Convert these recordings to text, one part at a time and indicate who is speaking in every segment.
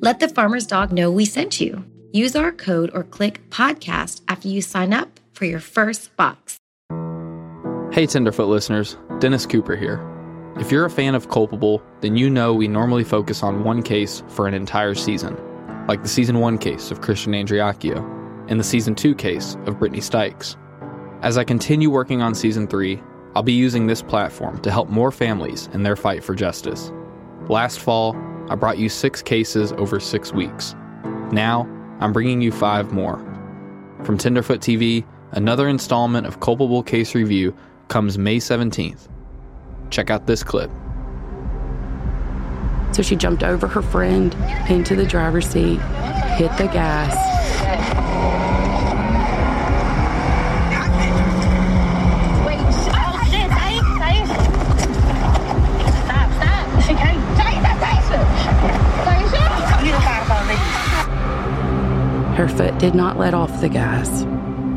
Speaker 1: Let the farmer's dog know we sent you. Use our code or click podcast after you sign up for your first box.
Speaker 2: Hey, Tenderfoot listeners, Dennis Cooper here. If you're a fan of Culpable, then you know we normally focus on one case for an entire season, like the season one case of Christian Andreacchio and the season two case of Brittany Stykes. As I continue working on season three, I'll be using this platform to help more families in their fight for justice. Last fall, I brought you six cases over six weeks. Now, I'm bringing you five more. From Tenderfoot TV, another installment of Culpable Case Review comes May 17th. Check out this clip.
Speaker 3: So she jumped over her friend into the driver's seat, hit the gas, Her foot did not let off the gas.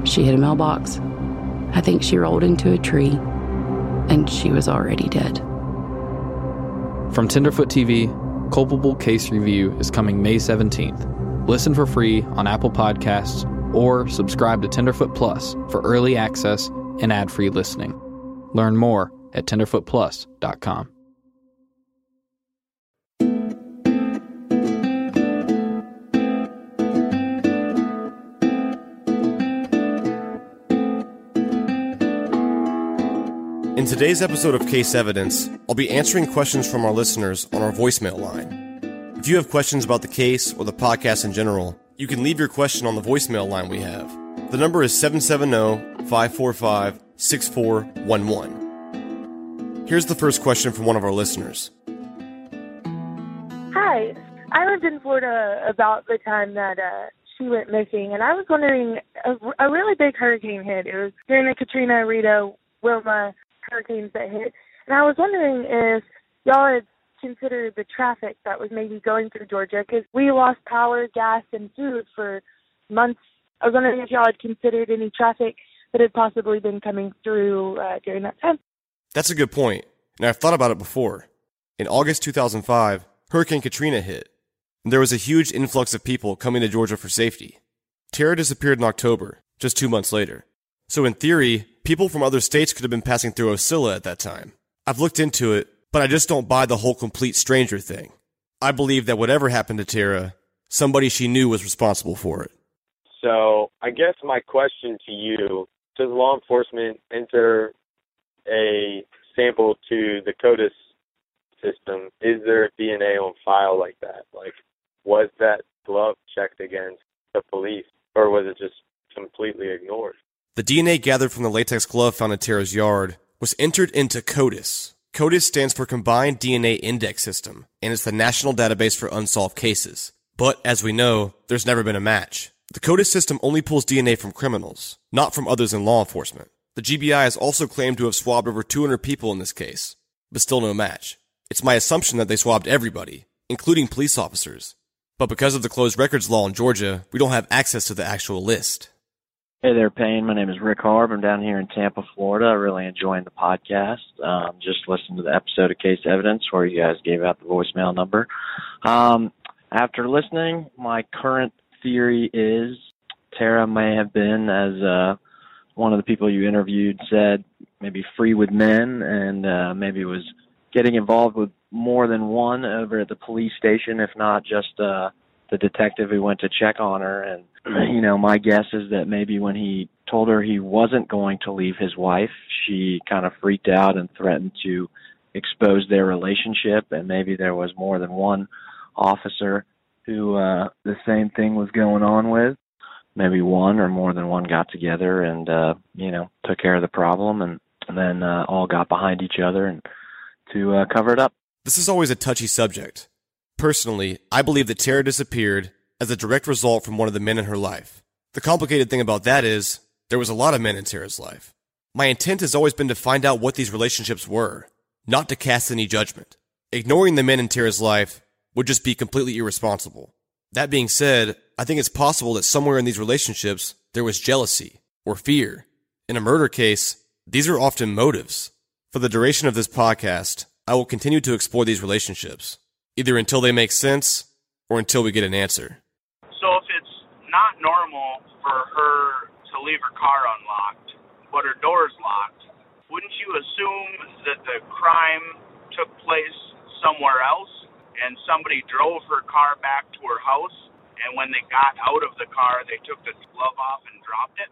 Speaker 3: She hit a mailbox. I think she rolled into a tree, and she was already dead.
Speaker 2: From Tenderfoot TV, Culpable Case Review is coming May 17th. Listen for free on Apple Podcasts or subscribe to Tenderfoot Plus for early access and ad free listening. Learn more at tenderfootplus.com.
Speaker 4: In today's episode of Case Evidence, I'll be answering questions from our listeners on our voicemail line. If you have questions about the case or the podcast in general, you can leave your question on the voicemail line we have. The number is 770 545 6411. Here's the first question from one of our listeners.
Speaker 5: Hi, I lived in Florida about the time that uh, she went missing, and I was wondering a, a really big hurricane hit. It was during the Katrina, Rita, Wilma hurricanes that hit. And I was wondering if y'all had considered the traffic that was maybe going through Georgia because we lost power, gas, and food for months. I was wondering if y'all had considered any traffic that had possibly been coming through uh, during that time.
Speaker 4: That's a good point, and I've thought about it before. In August 2005, Hurricane Katrina hit, and there was a huge influx of people coming to Georgia for safety. Tara disappeared in October, just two months later. So in theory, people from other states could have been passing through Ocilla at that time. I've looked into it, but I just don't buy the whole complete stranger thing. I believe that whatever happened to Tara, somebody she knew was responsible for it.
Speaker 6: So I guess my question to you, does law enforcement enter a sample to the CODIS system? Is there DNA on file like that? Like, was that glove checked against the police, or was it just completely ignored?
Speaker 4: The DNA gathered from the latex glove found in Tara's yard was entered into CODIS. CODIS stands for Combined DNA Index System, and it's the national database for unsolved cases. But as we know, there's never been a match. The CODIS system only pulls DNA from criminals, not from others in law enforcement. The GBI has also claimed to have swabbed over 200 people in this case, but still no match. It's my assumption that they swabbed everybody, including police officers. But because of the closed records law in Georgia, we don't have access to the actual list.
Speaker 7: Hey there, Payne. My name is Rick Harb. I'm down here in Tampa, Florida. I really enjoying the podcast. Um, just listened to the episode of Case Evidence where you guys gave out the voicemail number. Um, after listening, my current theory is Tara may have been, as uh, one of the people you interviewed said, maybe free with men and uh, maybe was getting involved with more than one over at the police station, if not just uh, the detective who went to check on her. And you know, my guess is that maybe when he told her he wasn't going to leave his wife, she kind of freaked out and threatened to expose their relationship, and maybe there was more than one officer who uh, the same thing was going on with. Maybe one or more than one got together and uh, you know took care of the problem, and, and then uh, all got behind each other and to uh, cover it up.
Speaker 4: This is always a touchy subject. Personally, I believe that Tara disappeared as a direct result from one of the men in her life. The complicated thing about that is, there was a lot of men in Tara's life. My intent has always been to find out what these relationships were, not to cast any judgment. Ignoring the men in Tara's life would just be completely irresponsible. That being said, I think it's possible that somewhere in these relationships there was jealousy or fear. In a murder case, these are often motives. For the duration of this podcast, I will continue to explore these relationships, either until they make sense or until we get an answer.
Speaker 8: So if it's not normal for her to leave her car unlocked, but her door's locked, wouldn't you assume that the crime took place somewhere else and somebody drove her car back to her house and when they got out of the car they took the glove off and dropped it?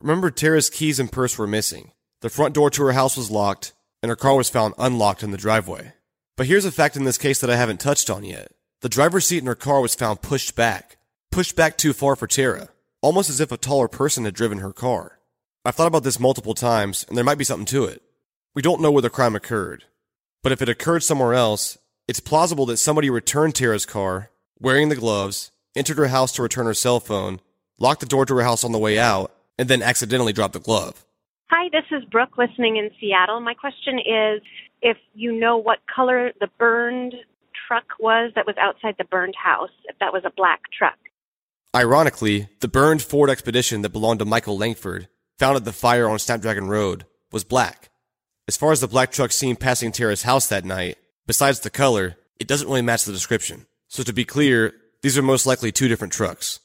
Speaker 4: Remember, Tara's keys and purse were missing. The front door to her house was locked, and her car was found unlocked in the driveway. But here's a fact in this case that I haven't touched on yet. The driver's seat in her car was found pushed back, pushed back too far for Tara, almost as if a taller person had driven her car. I've thought about this multiple times, and there might be something to it. We don't know where the crime occurred, but if it occurred somewhere else, it's plausible that somebody returned Tara's car, wearing the gloves, entered her house to return her cell phone, locked the door to her house on the way out, and then accidentally dropped the glove.
Speaker 9: Hi, this is Brooke listening in Seattle. My question is if you know what color the burned truck was that was outside the burned house, if that was a black truck.
Speaker 4: Ironically, the burned Ford Expedition that belonged to Michael Langford, found at the fire on Snapdragon Road, was black. As far as the black truck seen passing Tara's house that night, besides the color, it doesn't really match the description. So to be clear, these are most likely two different trucks.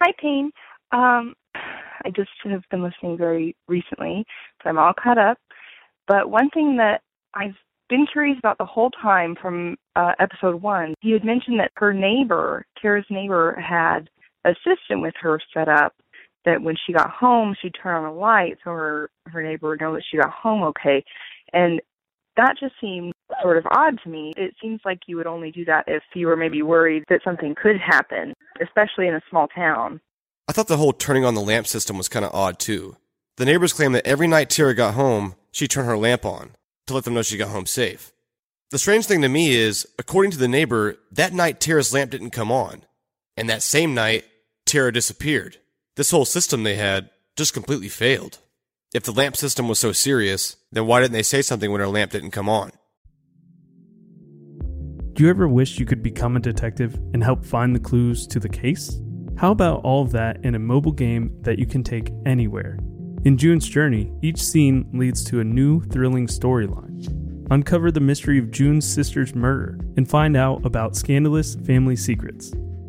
Speaker 10: Hi, Payne. Um, I just have been listening very recently, so I'm all caught up. But one thing that I've been curious about the whole time from uh, episode one, you had mentioned that her neighbor, Tara's neighbor, had a system with her set up that when she got home, she'd turn on the light so her her neighbor would know that she got home okay. And that just seemed sort of odd to me. It seems like you would only do that if you were maybe worried that something could happen, especially in a small town.
Speaker 4: I thought the whole turning on the lamp system was kind of odd too. The neighbors claim that every night Tara got home, she'd turn her lamp on to let them know she got home safe. The strange thing to me is, according to the neighbor, that night Tara's lamp didn't come on. And that same night, Tara disappeared. This whole system they had just completely failed. If the lamp system was so serious, then why didn't they say something when her lamp didn't come on?
Speaker 11: Do you ever wish you could become a detective and help find the clues to the case? How about all of that in a mobile game that you can take anywhere? In June's Journey, each scene leads to a new thrilling storyline. Uncover the mystery of June's sister's murder and find out about scandalous family secrets.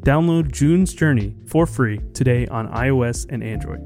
Speaker 11: Download June's Journey for free today on iOS and Android.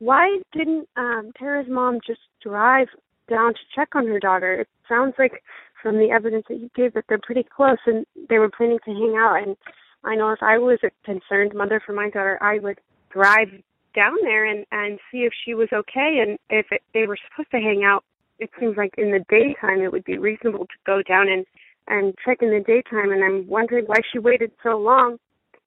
Speaker 12: Why didn't um, Tara's mom just drive down to check on her daughter. It sounds like from the evidence that you gave that they're pretty close and they were planning to hang out. And I know if I was a concerned mother for my daughter, I would drive down there and and see if she was okay and if it, they were supposed to hang out. It seems like in the daytime it would be reasonable to go down and and check in the daytime. And I'm wondering why she waited so long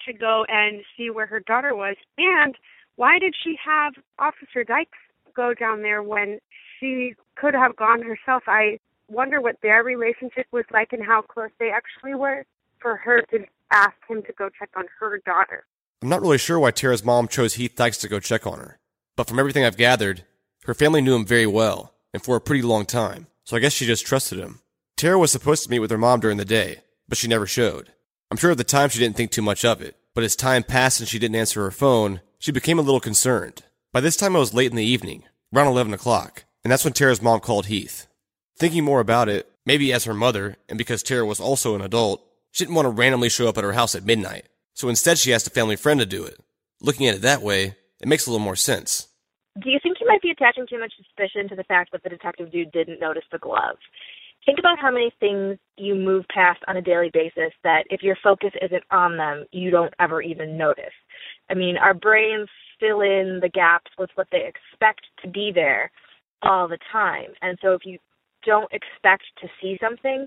Speaker 12: to go and see where her daughter was and why did she have Officer Dykes go down there when she could have gone herself. I wonder what their relationship was like and how close they actually were for her to ask him to go check on her daughter.
Speaker 4: I'm not really sure why Tara's mom chose Heath Dykes to go check on her, but from everything I've gathered, her family knew him very well and for a pretty long time, so I guess she just trusted him. Tara was supposed to meet with her mom during the day, but she never showed. I'm sure at the time she didn't think too much of it, but as time passed and she didn't answer her phone, she became a little concerned. By this time it was late in the evening, around 11 o'clock, and that's when Tara's mom called Heath. Thinking more about it, maybe as her mother, and because Tara was also an adult, she didn't want to randomly show up at her house at midnight, so instead she asked a family friend to do it. Looking at it that way, it makes a little more sense.
Speaker 13: Do you think you might be attaching too much suspicion to the fact that the detective dude didn't notice the glove? Think about how many things you move past on a daily basis that if your focus isn't on them, you don't ever even notice. I mean, our brains fill in the gaps with what they expect to be there all the time. And so if you don't expect to see something,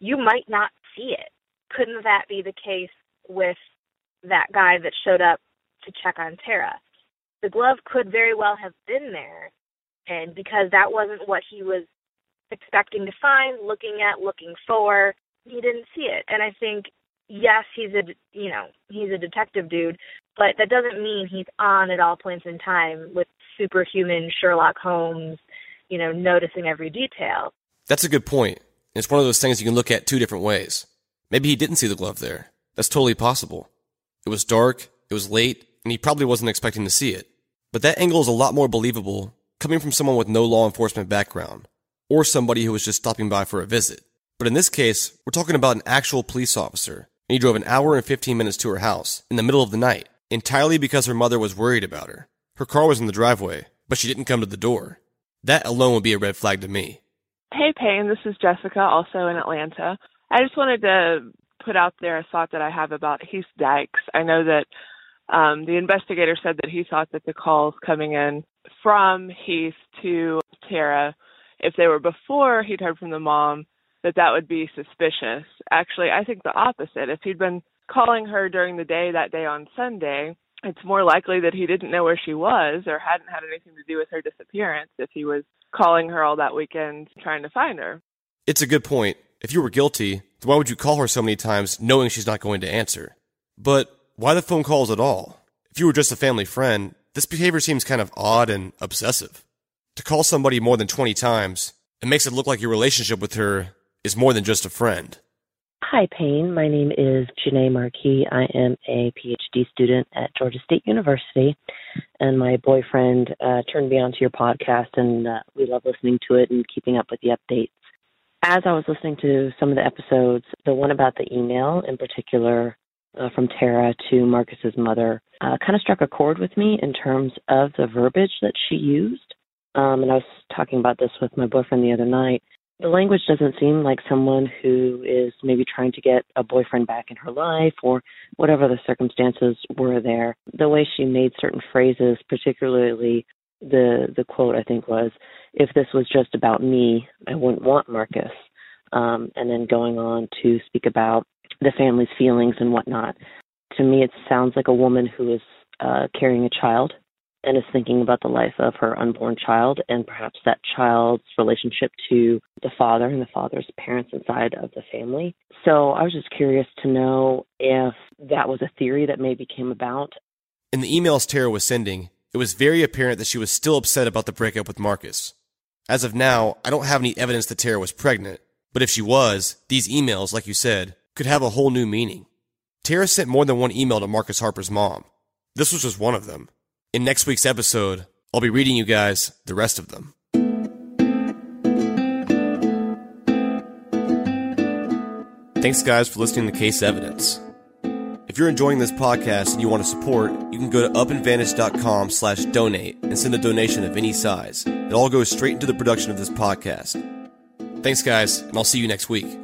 Speaker 13: you might not see it. Couldn't that be the case with that guy that showed up to check on Tara? The glove could very well have been there, and because that wasn't what he was expecting to find, looking at, looking for, he didn't see it. And I think yes, he's a you know he's a detective dude, but that doesn't mean he's on at all points in time with superhuman Sherlock Holmes, you know, noticing every detail.
Speaker 4: That's a good point. It's one of those things you can look at two different ways. Maybe he didn't see the glove there. That's totally possible. It was dark, it was late, and he probably wasn't expecting to see it. But that angle is a lot more believable coming from someone with no law enforcement background, or somebody who was just stopping by for a visit. But in this case, we're talking about an actual police officer, and he drove an hour and 15 minutes to her house in the middle of the night, entirely because her mother was worried about her. Her car was in the driveway, but she didn't come to the door. That alone would be a red flag to me.
Speaker 14: Hey, Payne, this is Jessica, also in Atlanta. I just wanted to put out there a thought that I have about Heath Dykes. I know that um, the investigator said that he thought that the calls coming in from Heath to Tara, if they were before he'd heard from the mom, that that would be suspicious. Actually, I think the opposite. If he'd been calling her during the day that day on Sunday, it's more likely that he didn't know where she was or hadn't had anything to do with her disappearance if he was calling her all that weekend trying to find her.
Speaker 4: It's a good point. If you were guilty, then why would you call her so many times knowing she's not going to answer? But why the phone calls at all? If you were just a family friend, this behavior seems kind of odd and obsessive. To call somebody more than 20 times, it makes it look like your relationship with her is more than just a friend.
Speaker 15: Hi, Payne. My name is Janae Marquis. I am a PhD student at Georgia State University, and my boyfriend uh, turned me on to your podcast, and uh, we love listening to it and keeping up with the updates. As I was listening to some of the episodes, the one about the email in particular uh, from Tara to Marcus's mother uh, kind of struck a chord with me in terms of the verbiage that she used. Um, and I was talking about this with my boyfriend the other night the language doesn't seem like someone who is maybe trying to get a boyfriend back in her life or whatever the circumstances were there. The way she made certain phrases, particularly the the quote I think was, "If this was just about me, I wouldn't want Marcus," um, and then going on to speak about the family's feelings and whatnot. To me, it sounds like a woman who is uh, carrying a child and is thinking about the life of her unborn child and perhaps that child's relationship to the father and the father's parents inside of the family. So I was just curious to know if that was a theory that maybe came about.
Speaker 4: In the emails Tara was sending, it was very apparent that she was still upset about the breakup with Marcus. As of now, I don't have any evidence that Tara was pregnant, but if she was, these emails, like you said, could have a whole new meaning. Tara sent more than one email to Marcus Harper's mom. This was just one of them. In next week's episode, I'll be reading you guys the rest of them. Thanks, guys, for listening to Case Evidence. If you're enjoying this podcast and you want to support, you can go to upandvanish.com slash donate and send a donation of any size. It all goes straight into the production of this podcast. Thanks, guys, and I'll see you next week.